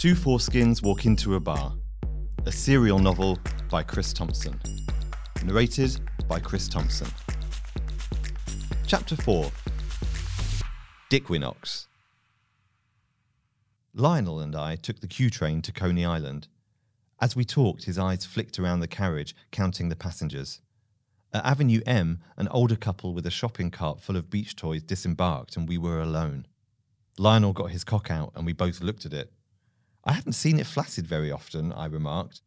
Two Foreskins Walk Into a Bar, a serial novel by Chris Thompson. Narrated by Chris Thompson. Chapter 4 Dickquinox. Lionel and I took the Q train to Coney Island. As we talked, his eyes flicked around the carriage, counting the passengers. At Avenue M, an older couple with a shopping cart full of beach toys disembarked, and we were alone. Lionel got his cock out, and we both looked at it. I hadn't seen it flaccid very often, I remarked.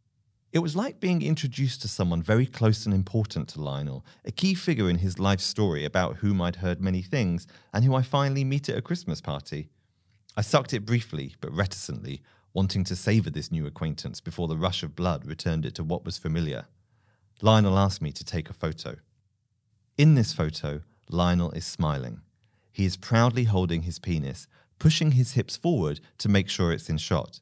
It was like being introduced to someone very close and important to Lionel, a key figure in his life story about whom I'd heard many things and who I finally meet at a Christmas party. I sucked it briefly, but reticently, wanting to savour this new acquaintance before the rush of blood returned it to what was familiar. Lionel asked me to take a photo. In this photo, Lionel is smiling. He is proudly holding his penis, pushing his hips forward to make sure it's in shot.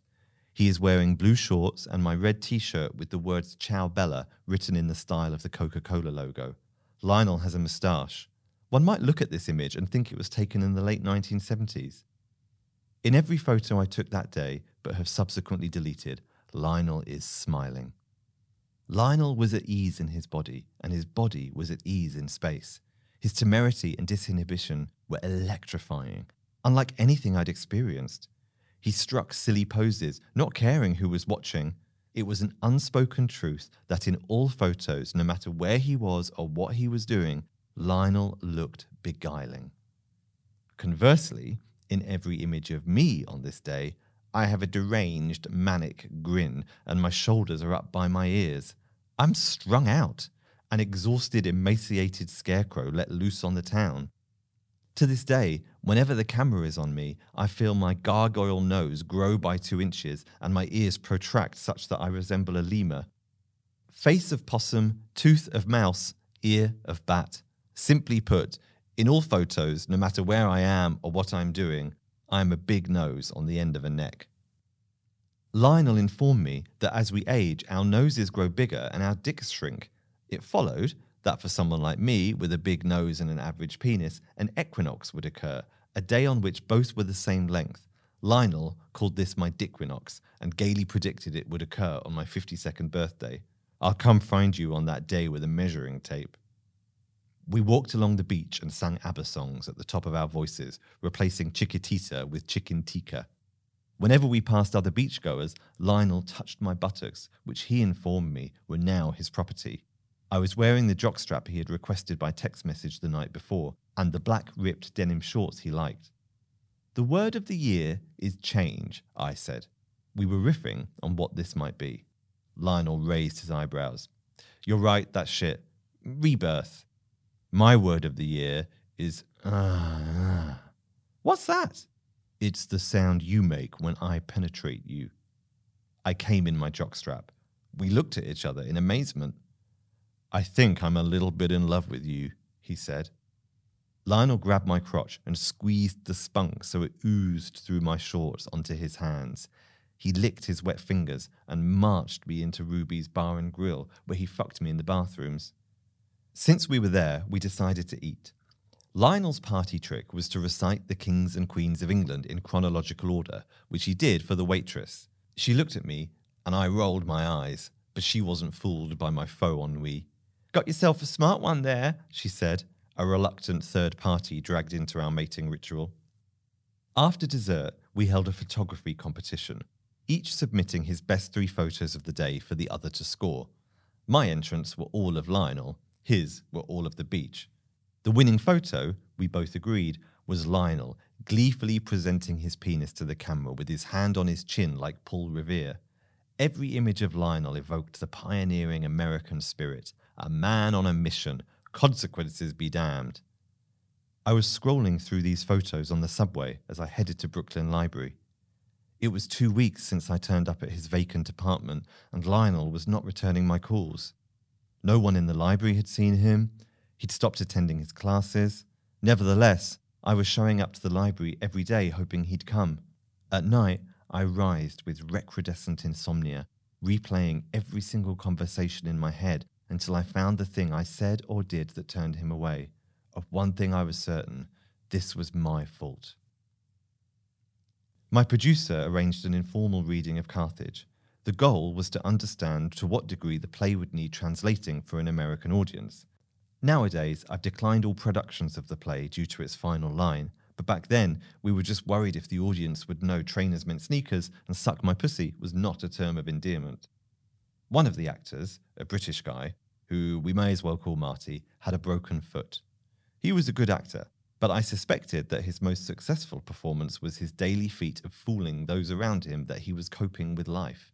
He is wearing blue shorts and my red t shirt with the words Ciao Bella written in the style of the Coca Cola logo. Lionel has a moustache. One might look at this image and think it was taken in the late 1970s. In every photo I took that day, but have subsequently deleted, Lionel is smiling. Lionel was at ease in his body, and his body was at ease in space. His temerity and disinhibition were electrifying, unlike anything I'd experienced. He struck silly poses, not caring who was watching. It was an unspoken truth that in all photos, no matter where he was or what he was doing, Lionel looked beguiling. Conversely, in every image of me on this day, I have a deranged, manic grin, and my shoulders are up by my ears. I'm strung out, an exhausted, emaciated scarecrow let loose on the town. To this day, whenever the camera is on me, I feel my gargoyle nose grow by two inches and my ears protract such that I resemble a lemur. Face of possum, tooth of mouse, ear of bat. Simply put, in all photos, no matter where I am or what I'm doing, I am a big nose on the end of a neck. Lionel informed me that as we age, our noses grow bigger and our dicks shrink. It followed that for someone like me, with a big nose and an average penis, an equinox would occur, a day on which both were the same length. Lionel called this my dickquinox and gaily predicted it would occur on my 52nd birthday. I'll come find you on that day with a measuring tape. We walked along the beach and sang ABBA songs at the top of our voices, replacing Chiquitita with Chicken. Whenever we passed other beachgoers, Lionel touched my buttocks, which he informed me were now his property. I was wearing the jockstrap he had requested by text message the night before, and the black ripped denim shorts he liked. The word of the year is change, I said. We were riffing on what this might be. Lionel raised his eyebrows. You're right, that shit. Rebirth. My word of the year is. Uh, what's that? It's the sound you make when I penetrate you. I came in my jockstrap. We looked at each other in amazement. I think I'm a little bit in love with you, he said. Lionel grabbed my crotch and squeezed the spunk so it oozed through my shorts onto his hands. He licked his wet fingers and marched me into Ruby's bar and grill, where he fucked me in the bathrooms. Since we were there, we decided to eat. Lionel's party trick was to recite the kings and queens of England in chronological order, which he did for the waitress. She looked at me, and I rolled my eyes, but she wasn't fooled by my faux ennui. Got yourself a smart one there, she said, a reluctant third party dragged into our mating ritual. After dessert, we held a photography competition, each submitting his best three photos of the day for the other to score. My entrants were all of Lionel, his were all of the beach. The winning photo, we both agreed, was Lionel, gleefully presenting his penis to the camera with his hand on his chin like Paul Revere. Every image of Lionel evoked the pioneering American spirit, a man on a mission, consequences be damned. I was scrolling through these photos on the subway as I headed to Brooklyn Library. It was two weeks since I turned up at his vacant apartment, and Lionel was not returning my calls. No one in the library had seen him. He'd stopped attending his classes. Nevertheless, I was showing up to the library every day hoping he'd come. At night, I writhed with recrudescent insomnia, replaying every single conversation in my head until I found the thing I said or did that turned him away. Of one thing I was certain this was my fault. My producer arranged an informal reading of Carthage. The goal was to understand to what degree the play would need translating for an American audience. Nowadays, I've declined all productions of the play due to its final line, but back then, we were just worried if the audience would know trainers meant sneakers and suck my pussy was not a term of endearment. One of the actors, a British guy, who we may as well call Marty, had a broken foot. He was a good actor, but I suspected that his most successful performance was his daily feat of fooling those around him that he was coping with life.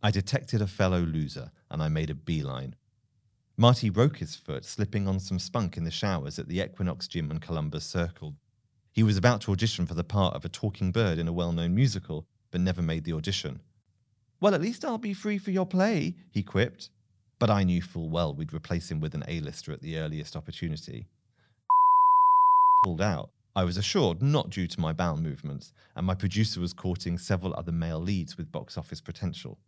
I detected a fellow loser and I made a beeline. Marty broke his foot slipping on some spunk in the showers at the Equinox Gym on Columbus Circle. He was about to audition for the part of a talking bird in a well known musical, but never made the audition. Well, at least I'll be free for your play, he quipped. But I knew full well we'd replace him with an A-lister at the earliest opportunity pulled out. I was assured not due to my bowel movements, and my producer was courting several other male leads with box office potential.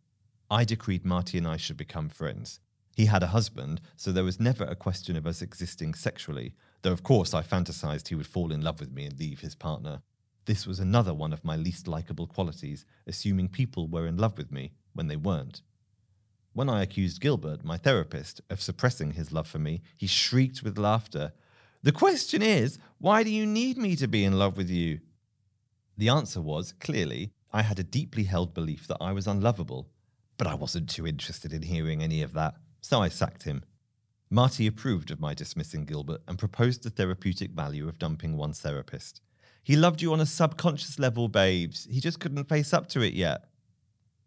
I decreed Marty and I should become friends. He had a husband, so there was never a question of us existing sexually, though of course I fantasized he would fall in love with me and leave his partner. This was another one of my least likable qualities, assuming people were in love with me when they weren't. When I accused Gilbert, my therapist, of suppressing his love for me, he shrieked with laughter the question is, why do you need me to be in love with you? The answer was, clearly, I had a deeply held belief that I was unlovable, but I wasn't too interested in hearing any of that, so I sacked him. Marty approved of my dismissing Gilbert and proposed the therapeutic value of dumping one's therapist. He loved you on a subconscious level, babes. He just couldn't face up to it yet.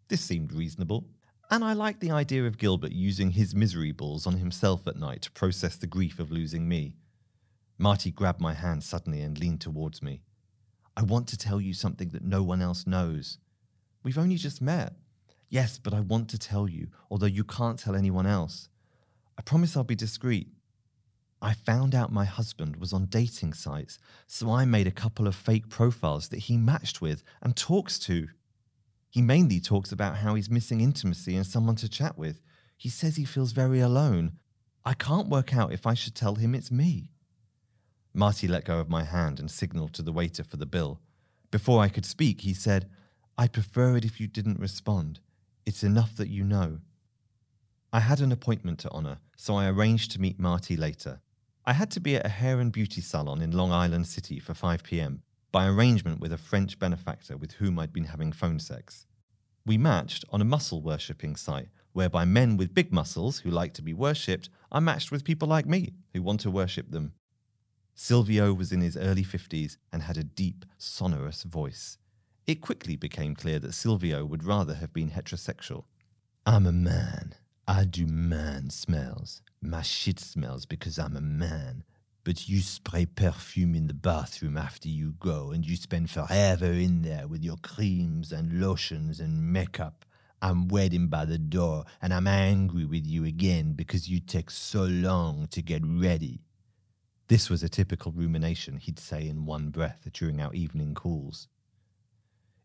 This seemed reasonable, and I like the idea of Gilbert using his misery balls on himself at night to process the grief of losing me. Marty grabbed my hand suddenly and leaned towards me. I want to tell you something that no one else knows. We've only just met. Yes, but I want to tell you, although you can't tell anyone else. I promise I'll be discreet. I found out my husband was on dating sites, so I made a couple of fake profiles that he matched with and talks to. He mainly talks about how he's missing intimacy and someone to chat with. He says he feels very alone. I can't work out if I should tell him it's me. Marty let go of my hand and signaled to the waiter for the bill. Before I could speak, he said, I'd prefer it if you didn't respond. It's enough that you know. I had an appointment to honour, so I arranged to meet Marty later. I had to be at a hair and beauty salon in Long Island City for 5 pm, by arrangement with a French benefactor with whom I'd been having phone sex. We matched on a muscle worshipping site, whereby men with big muscles who like to be worshipped are matched with people like me who want to worship them. Silvio was in his early 50s and had a deep, sonorous voice. It quickly became clear that Silvio would rather have been heterosexual. I'm a man. I do man smells. My shit smells because I'm a man. But you spray perfume in the bathroom after you go and you spend forever in there with your creams and lotions and makeup. I'm waiting by the door and I'm angry with you again because you take so long to get ready. This was a typical rumination he'd say in one breath during our evening calls.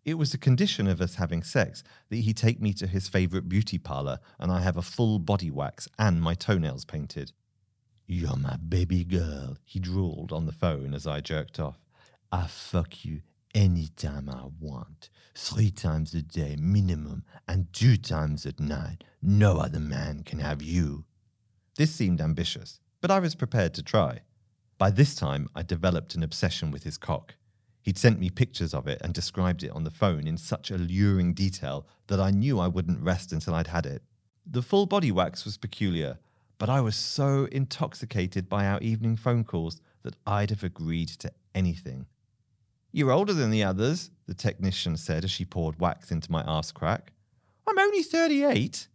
It was a condition of us having sex that he take me to his favourite beauty parlour and I have a full body wax and my toenails painted. You're my baby girl, he drawled on the phone as I jerked off. I fuck you anytime I want, three times a day minimum, and two times at night. No other man can have you. This seemed ambitious, but I was prepared to try. By this time, I developed an obsession with his cock. He'd sent me pictures of it and described it on the phone in such alluring detail that I knew I wouldn't rest until I'd had it. The full body wax was peculiar, but I was so intoxicated by our evening phone calls that I'd have agreed to anything. You're older than the others, the technician said as she poured wax into my ass crack. I'm only 38.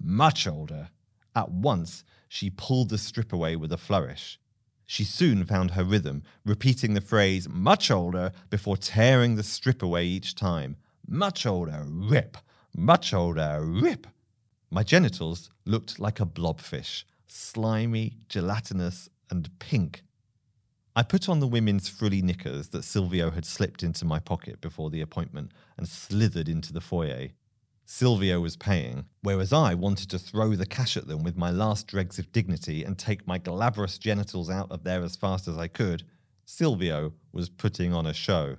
Much older. At once, she pulled the strip away with a flourish. She soon found her rhythm, repeating the phrase much older before tearing the strip away each time. Much older, rip. Much older, rip. My genitals looked like a blobfish, slimy, gelatinous, and pink. I put on the women's frilly knickers that Silvio had slipped into my pocket before the appointment and slithered into the foyer. Silvio was paying, whereas I wanted to throw the cash at them with my last dregs of dignity and take my glabrous genitals out of there as fast as I could. Silvio was putting on a show.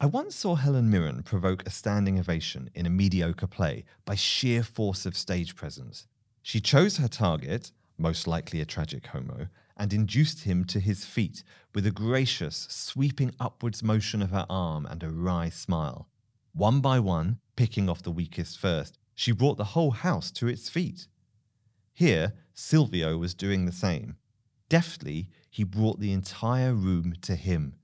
I once saw Helen Mirren provoke a standing ovation in a mediocre play by sheer force of stage presence. She chose her target, most likely a tragic homo, and induced him to his feet with a gracious, sweeping upwards motion of her arm and a wry smile. One by one, picking off the weakest first, she brought the whole house to its feet. Here, Silvio was doing the same. Deftly, he brought the entire room to him.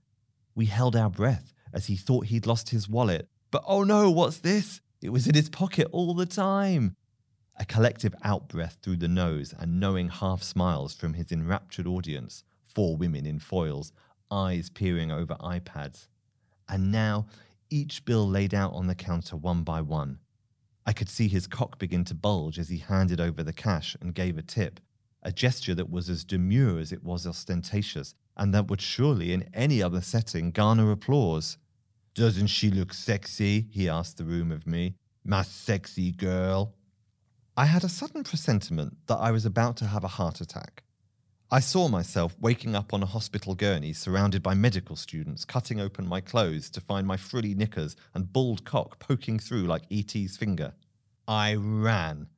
We held our breath as he thought he'd lost his wallet. But oh no, what's this? It was in his pocket all the time. A collective outbreath through the nose and knowing half smiles from his enraptured audience, four women in foils, eyes peering over iPads. And now, each bill laid out on the counter one by one. I could see his cock begin to bulge as he handed over the cash and gave a tip, a gesture that was as demure as it was ostentatious, and that would surely, in any other setting, garner applause. Doesn't she look sexy? he asked the room of me. My sexy girl. I had a sudden presentiment that I was about to have a heart attack. I saw myself waking up on a hospital gurney surrounded by medical students, cutting open my clothes to find my frilly knickers and bald cock poking through like E.T.'s finger. I ran.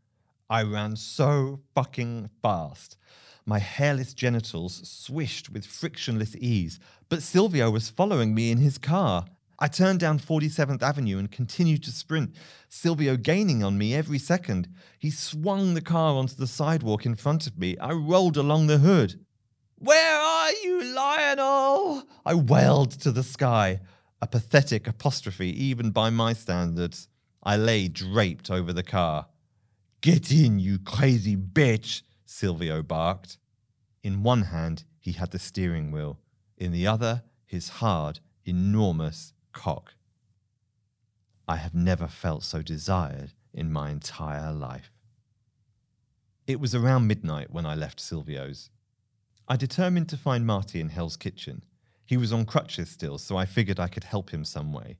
I ran so fucking fast. My hairless genitals swished with frictionless ease, but Silvio was following me in his car. I turned down 47th Avenue and continued to sprint, Silvio gaining on me every second. He swung the car onto the sidewalk in front of me. I rolled along the hood. Where are you, Lionel? I wailed to the sky, a pathetic apostrophe even by my standards. I lay draped over the car. Get in, you crazy bitch, Silvio barked. In one hand, he had the steering wheel, in the other, his hard, enormous cock. I have never felt so desired in my entire life. It was around midnight when I left Silvio's. I determined to find Marty in Hell's Kitchen. He was on crutches still, so I figured I could help him some way.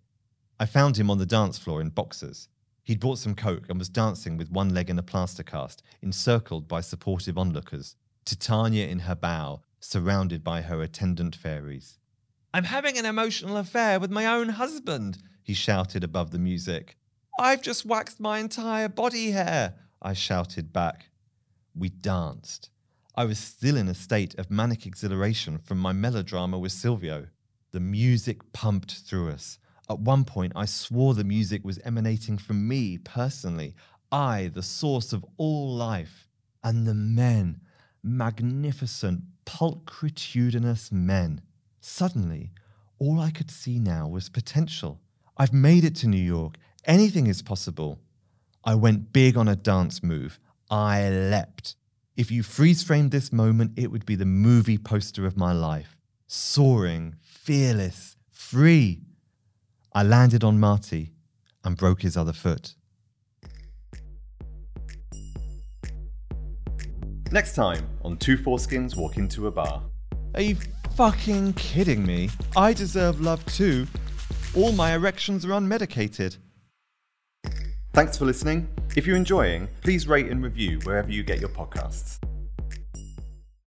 I found him on the dance floor in boxers. He'd bought some coke and was dancing with one leg in a plaster cast, encircled by supportive onlookers. Titania in her bow, surrounded by her attendant fairies. I'm having an emotional affair with my own husband, he shouted above the music. I've just waxed my entire body hair, I shouted back. We danced. I was still in a state of manic exhilaration from my melodrama with Silvio. The music pumped through us. At one point, I swore the music was emanating from me personally, I, the source of all life. And the men, magnificent, pulchritudinous men. Suddenly, all I could see now was potential. I've made it to New York. Anything is possible. I went big on a dance move. I leapt. If you freeze framed this moment, it would be the movie poster of my life. Soaring, fearless, free. I landed on Marty and broke his other foot. Next time on Two Foreskins Walk Into a Bar. Are you fucking kidding me? I deserve love too. All my erections are unmedicated. Thanks for listening. If you're enjoying, please rate and review wherever you get your podcasts.